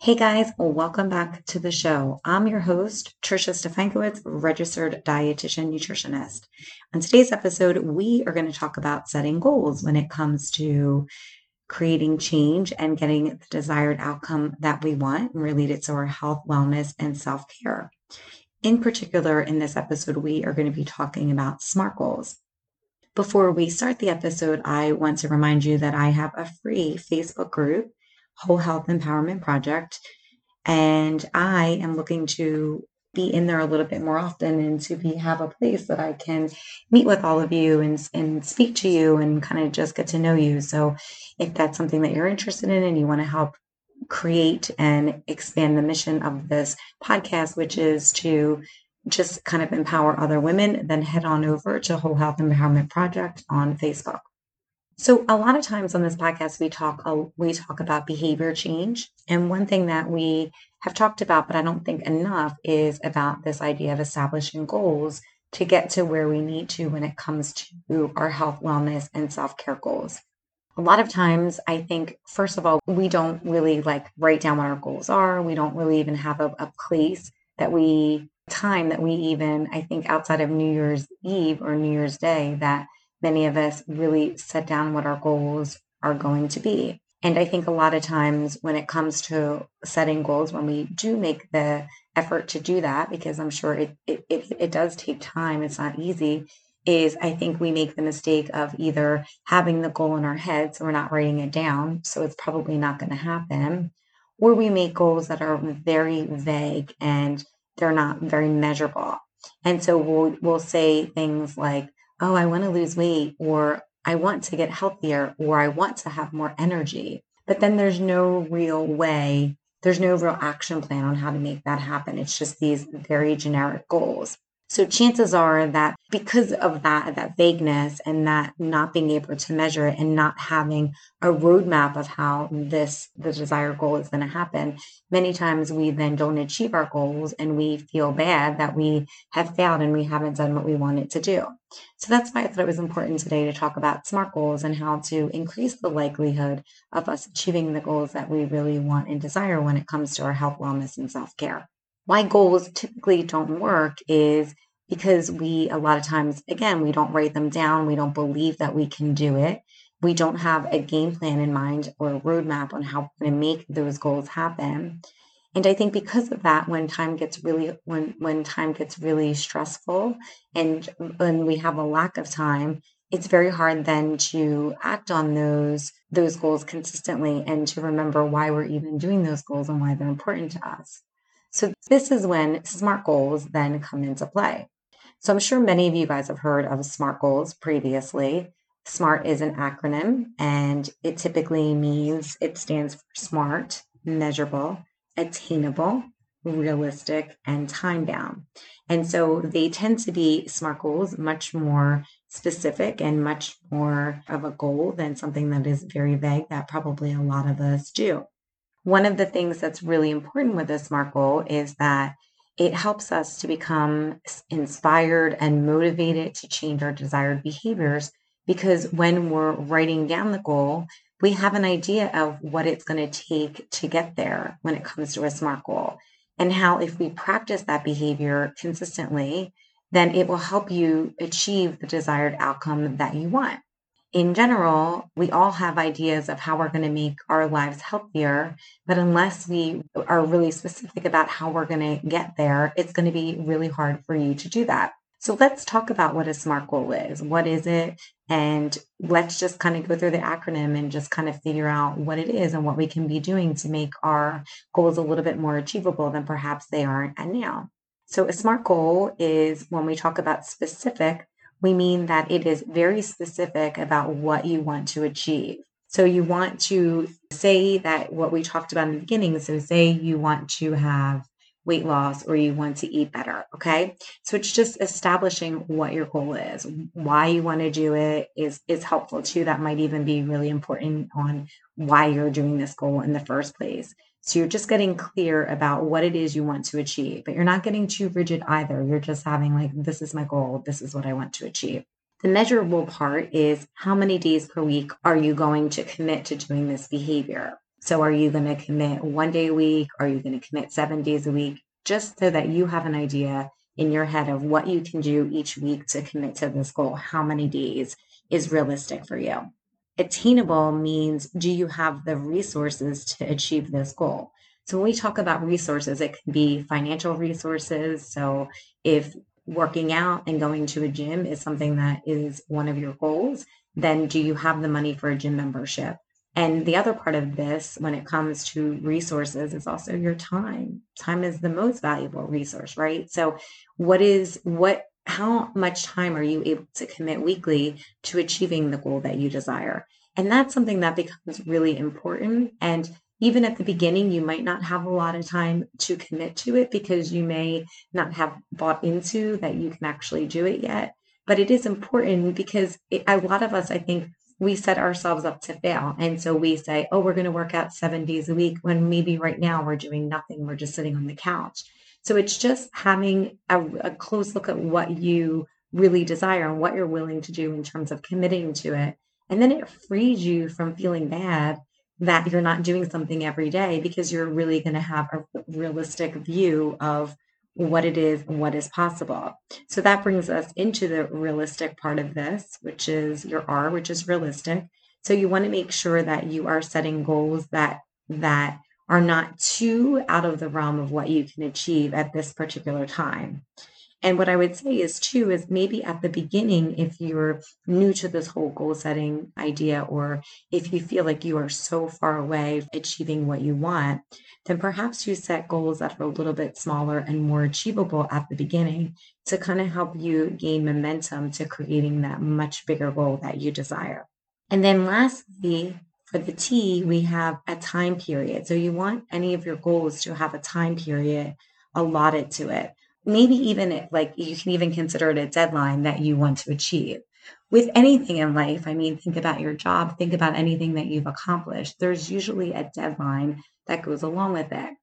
Hey guys, welcome back to the show. I'm your host, Trisha Stefankowitz, registered dietitian nutritionist. On today's episode, we are going to talk about setting goals when it comes to creating change and getting the desired outcome that we want related to our health, wellness, and self care. In particular, in this episode, we are going to be talking about SMART goals. Before we start the episode, I want to remind you that I have a free Facebook group Whole Health Empowerment Project. And I am looking to be in there a little bit more often and to be have a place that I can meet with all of you and, and speak to you and kind of just get to know you. So if that's something that you're interested in and you want to help create and expand the mission of this podcast, which is to just kind of empower other women, then head on over to Whole Health Empowerment Project on Facebook. So a lot of times on this podcast, we talk we talk about behavior change, and one thing that we have talked about, but I don't think enough, is about this idea of establishing goals to get to where we need to when it comes to our health, wellness, and self care goals. A lot of times, I think, first of all, we don't really like write down what our goals are. We don't really even have a, a place that we, time that we even, I think, outside of New Year's Eve or New Year's Day, that many of us really set down what our goals are going to be. And I think a lot of times when it comes to setting goals, when we do make the effort to do that, because I'm sure it, it, it, it, does take time, it's not easy, is I think we make the mistake of either having the goal in our head, so we're not writing it down, so it's probably not going to happen, or we make goals that are very vague and they're not very measurable. And so we'll, we'll say things like, oh, I want to lose weight, or I want to get healthier, or I want to have more energy. But then there's no real way, there's no real action plan on how to make that happen. It's just these very generic goals. So chances are that because of that, that vagueness and that not being able to measure it and not having a roadmap of how this, the desired goal is going to happen, many times we then don't achieve our goals and we feel bad that we have failed and we haven't done what we wanted to do. So that's why I thought it was important today to talk about SMART goals and how to increase the likelihood of us achieving the goals that we really want and desire when it comes to our health, wellness, and self care why goals typically don't work is because we, a lot of times, again, we don't write them down. We don't believe that we can do it. We don't have a game plan in mind or a roadmap on how we're going to make those goals happen. And I think because of that, when time gets really when when time gets really stressful and when we have a lack of time, it's very hard then to act on those those goals consistently and to remember why we're even doing those goals and why they're important to us. So this is when SMART goals then come into play. So I'm sure many of you guys have heard of SMART goals previously. SMART is an acronym and it typically means it stands for SMART, measurable, attainable, realistic, and time bound. And so they tend to be SMART goals much more specific and much more of a goal than something that is very vague that probably a lot of us do. One of the things that's really important with a SMART goal is that it helps us to become inspired and motivated to change our desired behaviors because when we're writing down the goal, we have an idea of what it's going to take to get there when it comes to a SMART goal. And how, if we practice that behavior consistently, then it will help you achieve the desired outcome that you want in general, we all have ideas of how we're going to make our lives healthier. But unless we are really specific about how we're going to get there, it's going to be really hard for you to do that. So let's talk about what a SMART goal is. What is it? And let's just kind of go through the acronym and just kind of figure out what it is and what we can be doing to make our goals a little bit more achievable than perhaps they aren't now. So a SMART goal is when we talk about specific, we mean that it is very specific about what you want to achieve. So you want to say that what we talked about in the beginning. So say you want to have weight loss or you want to eat better. Okay. So it's just establishing what your goal is, why you want to do it is, is helpful too. That might even be really important on why you're doing this goal in the first place. So you're just getting clear about what it is you want to achieve, but you're not getting too rigid either. You're just having like, this is my goal. This is what I want to achieve. The measurable part is how many days per week are you going to commit to doing this behavior? So, are you going to commit one day a week? Are you going to commit seven days a week? Just so that you have an idea in your head of what you can do each week to commit to this goal. How many days is realistic for you? Attainable means do you have the resources to achieve this goal? So, when we talk about resources, it can be financial resources. So, if working out and going to a gym is something that is one of your goals, then do you have the money for a gym membership? And the other part of this, when it comes to resources, is also your time. Time is the most valuable resource, right? So, what is what? How much time are you able to commit weekly to achieving the goal that you desire? And that's something that becomes really important. And even at the beginning, you might not have a lot of time to commit to it because you may not have bought into that you can actually do it yet. But it is important because it, a lot of us, I think, we set ourselves up to fail. And so we say, oh, we're going to work out seven days a week when maybe right now we're doing nothing. We're just sitting on the couch. So it's just having a, a close look at what you really desire and what you're willing to do in terms of committing to it. And then it frees you from feeling bad that you're not doing something every day because you're really going to have a realistic view of what it is and what is possible. So that brings us into the realistic part of this, which is your R, which is realistic. So you want to make sure that you are setting goals that that are not too out of the realm of what you can achieve at this particular time. And what I would say is too is maybe at the beginning, if you're new to this whole goal setting idea, or if you feel like you are so far away achieving what you want, then perhaps you set goals that are a little bit smaller and more achievable at the beginning to kind of help you gain momentum to creating that much bigger goal that you desire. And then lastly, for the T, we have a time period. So you want any of your goals to have a time period allotted to it maybe even like you can even consider it a deadline that you want to achieve. With anything in life, I mean, think about your job, think about anything that you've accomplished. There's usually a deadline that goes along with it.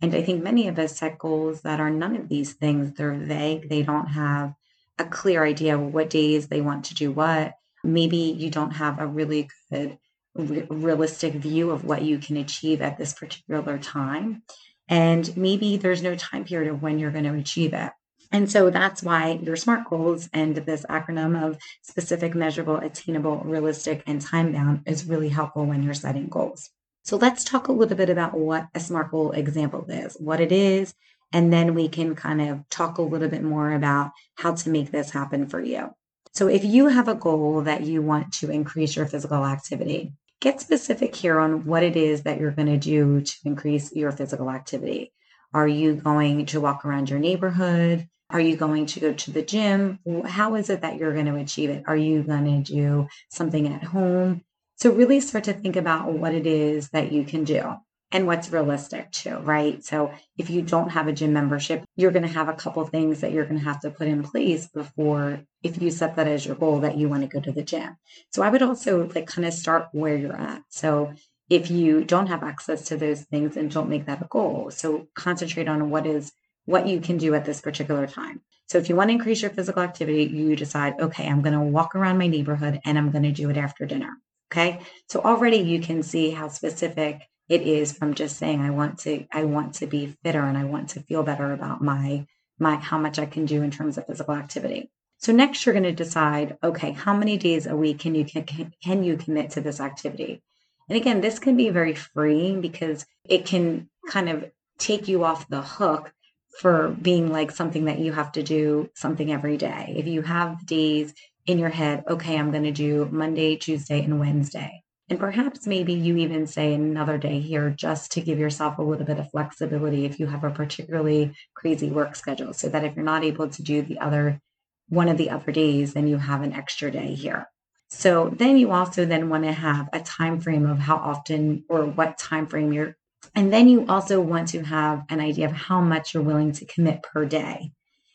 And I think many of us set goals that are none of these things. They're vague, they don't have a clear idea of what days they want to do what. Maybe you don't have a really good re- realistic view of what you can achieve at this particular time. And maybe there's no time period of when you're going to achieve it. And so that's why your SMART goals and this acronym of specific, measurable, attainable, realistic, and time bound is really helpful when you're setting goals. So let's talk a little bit about what a SMART goal example is, what it is, and then we can kind of talk a little bit more about how to make this happen for you. So if you have a goal that you want to increase your physical activity, get specific here on what it is that you're going to do to increase your physical activity. Are you going to walk around your neighborhood? Are you going to go to the gym? How is it that you're going to achieve it? Are you going to do something at home? So, really start to think about what it is that you can do and what's realistic too, right? So if you don't have a gym membership, you're going to have a couple things that you're going to have to put in place before if you set that as your goal that you want to go to the gym. So I would also like kind of start where you're at. So if you don't have access to those things and don't make that a goal. So concentrate on what is what you can do at this particular time. So if you want to increase your physical activity, you decide, okay, I'm going to walk around my neighborhood and I'm going to do it after dinner. Okay. So already you can see how specific it is from just saying I want to I want to be fitter and I want to feel better about my my how much I can do in terms of physical activity. So next you're going to decide okay, how many days a week can you can, can you commit to this activity? And again, this can be very freeing because it can kind of take you off the hook for being like something that you have to do something every day. If you have days in your head, okay, I'm going to do Monday, Tuesday, and Wednesday. And perhaps maybe you even say another day here just to give yourself a little bit of flexibility if you have a particularly crazy work schedule, so that if you're not able to do the other one of the other days, then you have an extra day here. So then you also then want to have a time frame of how often or what time frame you're and then you also want to have an idea of how much you're willing to commit per day.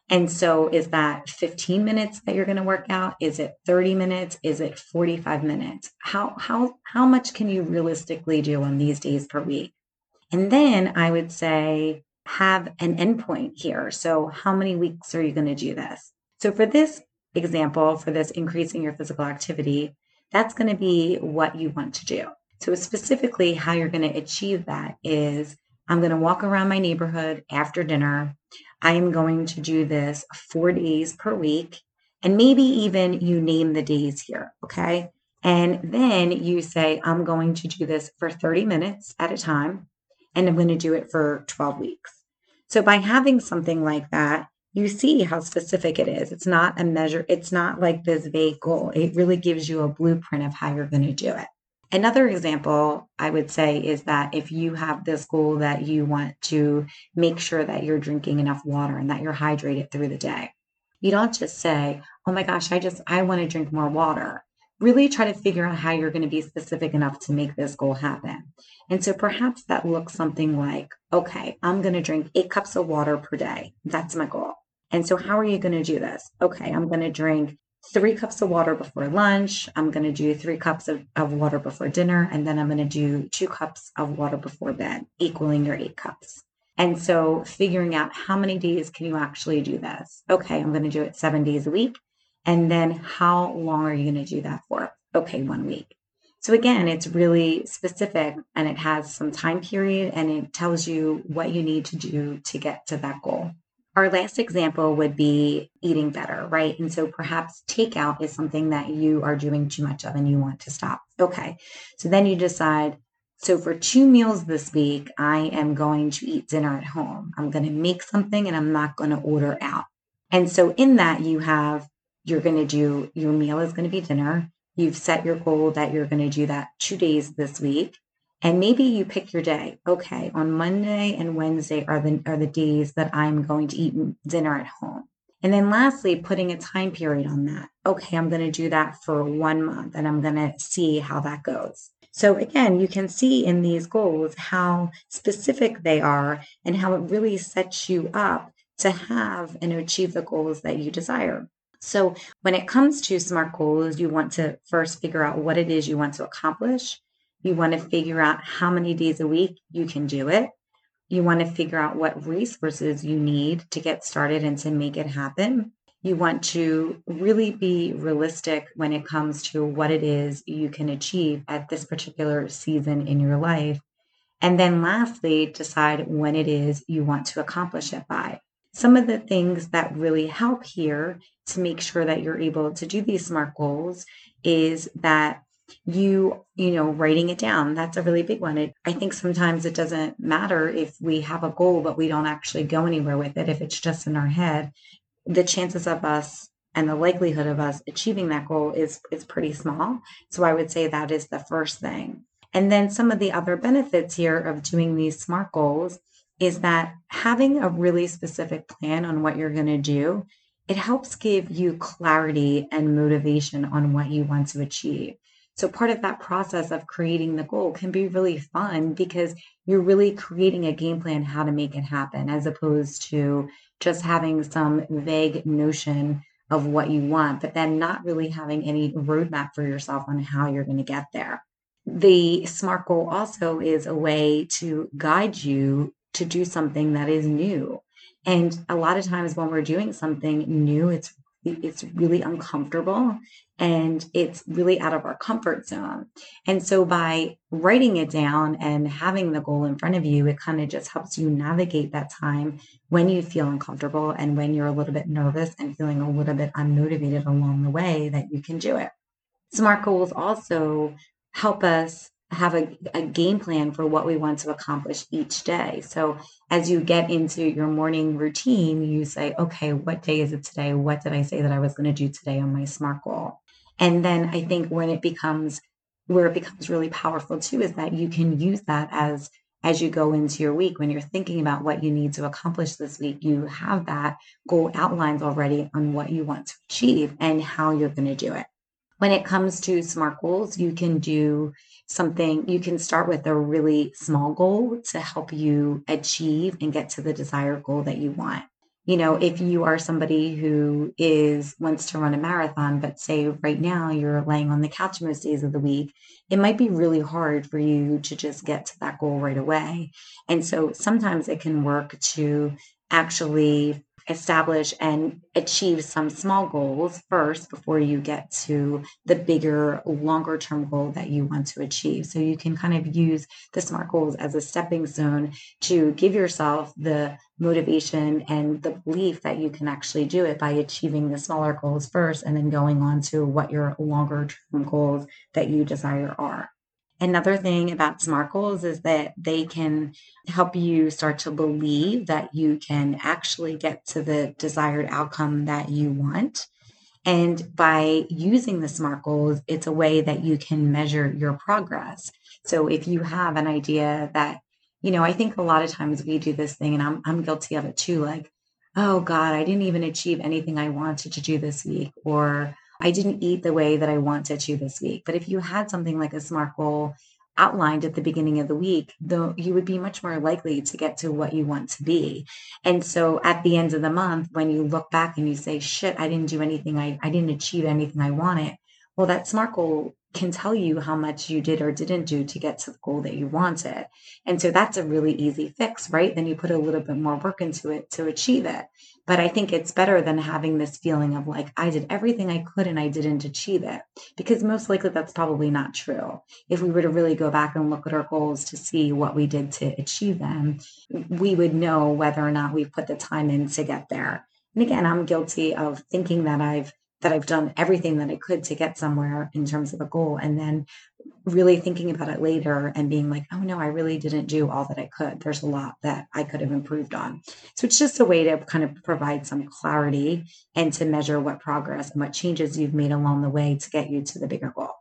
And so is that 15 minutes that you're going to work out? Is it 30 minutes? Is it 45 minutes? How how how much can you realistically do on these days per week? And then I would say have an endpoint here. So how many weeks are you going to do this? So for this example, for this increasing your physical activity, that's going to be what you want to do. So, specifically, how you're going to achieve that is I'm going to walk around my neighborhood after dinner. I am going to do this four days per week. And maybe even you name the days here. Okay. And then you say, I'm going to do this for 30 minutes at a time. And I'm going to do it for 12 weeks. So by having something like that, you see how specific it is. It's not a measure, it's not like this vague goal. It really gives you a blueprint of how you're going to do it. Another example I would say is that if you have this goal that you want to make sure that you're drinking enough water and that you're hydrated through the day, you don't just say, Oh my gosh, I just, I want to drink more water. Really try to figure out how you're going to be specific enough to make this goal happen. And so perhaps that looks something like, okay, I'm going to drink eight cups of water per day. That's my goal. And so how are you going to do this? Okay, I'm going to drink three cups of water before lunch. I'm going to do three cups of, of water before dinner. And then I'm going to do two cups of water before bed, equaling your eight cups. And so figuring out how many days can you actually do this? Okay, I'm going to do it seven days a week. And then how long are you going to do that for? Okay, one week. So again, it's really specific and it has some time period and it tells you what you need to do to get to that goal. Our last example would be eating better, right? And so perhaps takeout is something that you are doing too much of and you want to stop. Okay. So then you decide, so for two meals this week, I am going to eat dinner at home. I'm going to make something and I'm not going to order out. And so in that, you have, you're going to do, your meal is going to be dinner. You've set your goal that you're going to do that two days this week. And maybe you pick your day. Okay, on Monday and Wednesday are the are the days that I'm going to eat dinner at home. And then lastly, putting a time period on that. Okay, I'm going to do that for one month and I'm going to see how that goes. So again, you can see in these goals how specific they are and how it really sets you up to have and achieve the goals that you desire. So when it comes to SMART goals, you want to first figure out what it is you want to accomplish. You want to figure out how many days a week you can do it. You want to figure out what resources you need to get started and to make it happen. You want to really be realistic when it comes to what it is you can achieve at this particular season in your life. And then lastly, decide when it is you want to accomplish it by. Some of the things that really help here to make sure that you're able to do these SMART goals is that you you know writing it down. That's a really big one. It, i think sometimes it doesn't matter if we have a goal but we don't actually go anywhere with it. If it's just in our head the chances of us and the likelihood of us achieving that goal is is pretty small. So i would say that is the first thing. And then some of the other benefits here of doing these smart goals is that having a really specific plan on what you're going to do it helps give you clarity and motivation on what you want to achieve so part of that process of creating the goal can be really fun because you're really creating a game plan how to make it happen as opposed to just having some vague notion of what you want, but then not really having any roadmap for yourself on how you're going to get there. The SMART goal also is a way to guide you to do something that is new. And a lot of times when we're doing something new, it's it's really uncomfortable and it's really out of our comfort zone. And so by writing it down and having the goal in front of you, it kind of just helps you navigate that time when you feel uncomfortable and when you're a little bit nervous and feeling a little bit unmotivated along the way that you can do it. SMART goals also help us have a, a game plan for what we want to accomplish each day. So as you get into your morning routine, you say, okay, what day is it today? What did I say that I was going to do today on my SMART goal? And then I think when it becomes where it becomes really powerful too is that you can use that as as you go into your week when you're thinking about what you need to accomplish this week you have that goal outlined already on what you want to achieve and how you're going to do it when it comes to SMART goals, you can do something, you can start with a really small goal to help you achieve and get to the desired goal that you want. You know, if you are somebody who is wants to run a marathon, but say right now you're laying on the couch most days of the week, it might be really hard for you to just get to that goal right away. And so sometimes it can work to actually establish and achieve some small goals first before you get to the bigger, longer term goal that you want to achieve. So you can kind of use the SMART goals as a stepping stone to give yourself the motivation and the belief that you can actually do it by achieving the smaller goals first and then going on to what your longer term goals that you desire are. Another thing about SMART goals is that they can help you start to believe that you can actually get to the desired outcome that you want. And by using the SMART goals, it's a way that you can measure your progress. So if you have an idea that, you know, I think a lot of times we do this thing, and I'm, I'm guilty of it too, like, oh God, I didn't even achieve anything I wanted to do this week, or I didn't eat the way that I wanted to this week. But if you had something like a SMART goal outlined at the beginning of the week, though you would be much more likely to get to what you want to be. And so at the end of the month, when you look back and you say, shit, I didn't do anything, I, I didn't achieve anything I wanted. Well, that SMART goal can tell you how much you did or didn't do to get to the goal that you wanted. And so that's a really easy fix, right? Then you put a little bit more work into it to achieve it. But I think it's better than having this feeling of like, I did everything I could and I didn't achieve it. Because most likely that's probably not true. If we were to really go back and look at our goals to see what we did to achieve them, we would know whether or not we've put the time in to get there. And again, I'm guilty of thinking that I've that I've done everything that I could to get somewhere in terms of a goal. And then really thinking about it later and being like, oh no, I really didn't do all that I could. There's a lot that I could have improved on. So it's just a way to kind of provide some clarity and to measure what progress and what changes you've made along the way to get you to the bigger goal.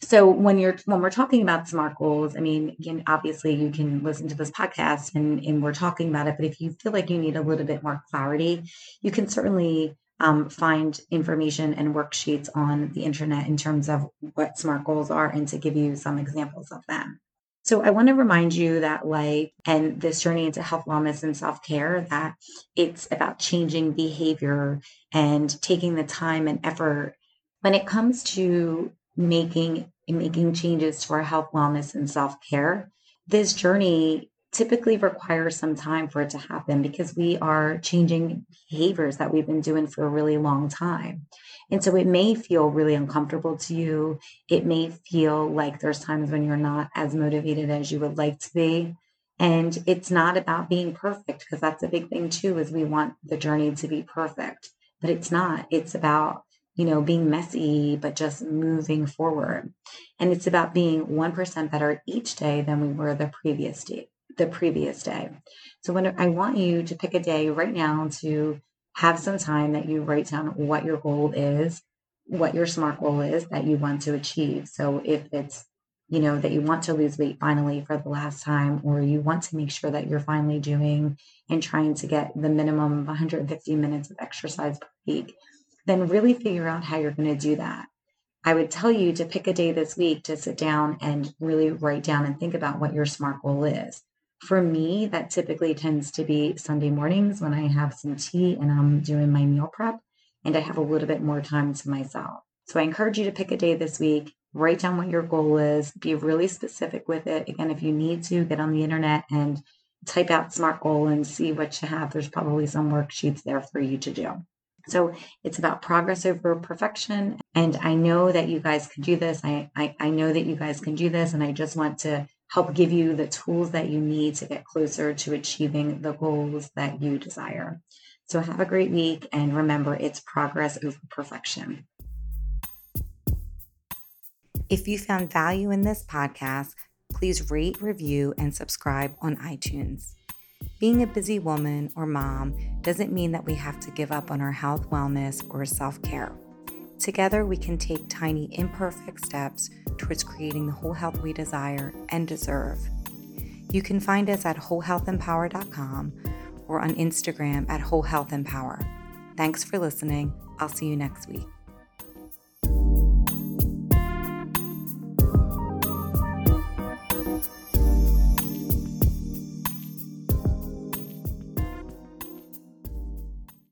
So when you're when we're talking about SMART goals, I mean, again, obviously you can listen to this podcast and, and we're talking about it, but if you feel like you need a little bit more clarity, you can certainly um, find information and worksheets on the internet in terms of what SMART goals are and to give you some examples of them. So I want to remind you that life and this journey into health, wellness, and self-care, that it's about changing behavior and taking the time and effort when it comes to making making changes to our health, wellness, and self-care. This journey typically requires some time for it to happen because we are changing behaviors that we've been doing for a really long time. And so it may feel really uncomfortable to you. It may feel like there's times when you're not as motivated as you would like to be. And it's not about being perfect because that's a big thing too is we want the journey to be perfect. But it's not. It's about you know, being messy, but just moving forward. And it's about being 1% better each day than we were the previous day the previous day. So when I want you to pick a day right now to have some time that you write down what your goal is, what your SMART goal is that you want to achieve. So if it's, you know, that you want to lose weight finally for the last time, or you want to make sure that you're finally doing and trying to get the minimum of 150 minutes of exercise per week, then really figure out how you're going to do that. I would tell you to pick a day this week to sit down and really write down and think about what your SMART goal is. For me, that typically tends to be Sunday mornings when I have some tea and I'm doing my meal prep and I have a little bit more time to myself. So I encourage you to pick a day this week, write down what your goal is, be really specific with it. Again, if you need to, get on the internet and type out SMART goal and see what you have. There's probably some worksheets there for you to do. So it's about progress over perfection. And I know that you guys can do this. I, I, I know that you guys can do this. And I just want to help give you the tools that you need to get closer to achieving the goals that you desire. So have a great week and remember it's progress over perfection. If you found value in this podcast, please rate, review, and subscribe on iTunes. Being a busy woman or mom doesn't mean that we have to give up on our health, wellness, or self care. Together, we can take tiny, imperfect steps towards creating the whole health we desire and deserve. You can find us at wholehealthempower.com or on Instagram at wholehealthempower. Thanks for listening. I'll see you next week.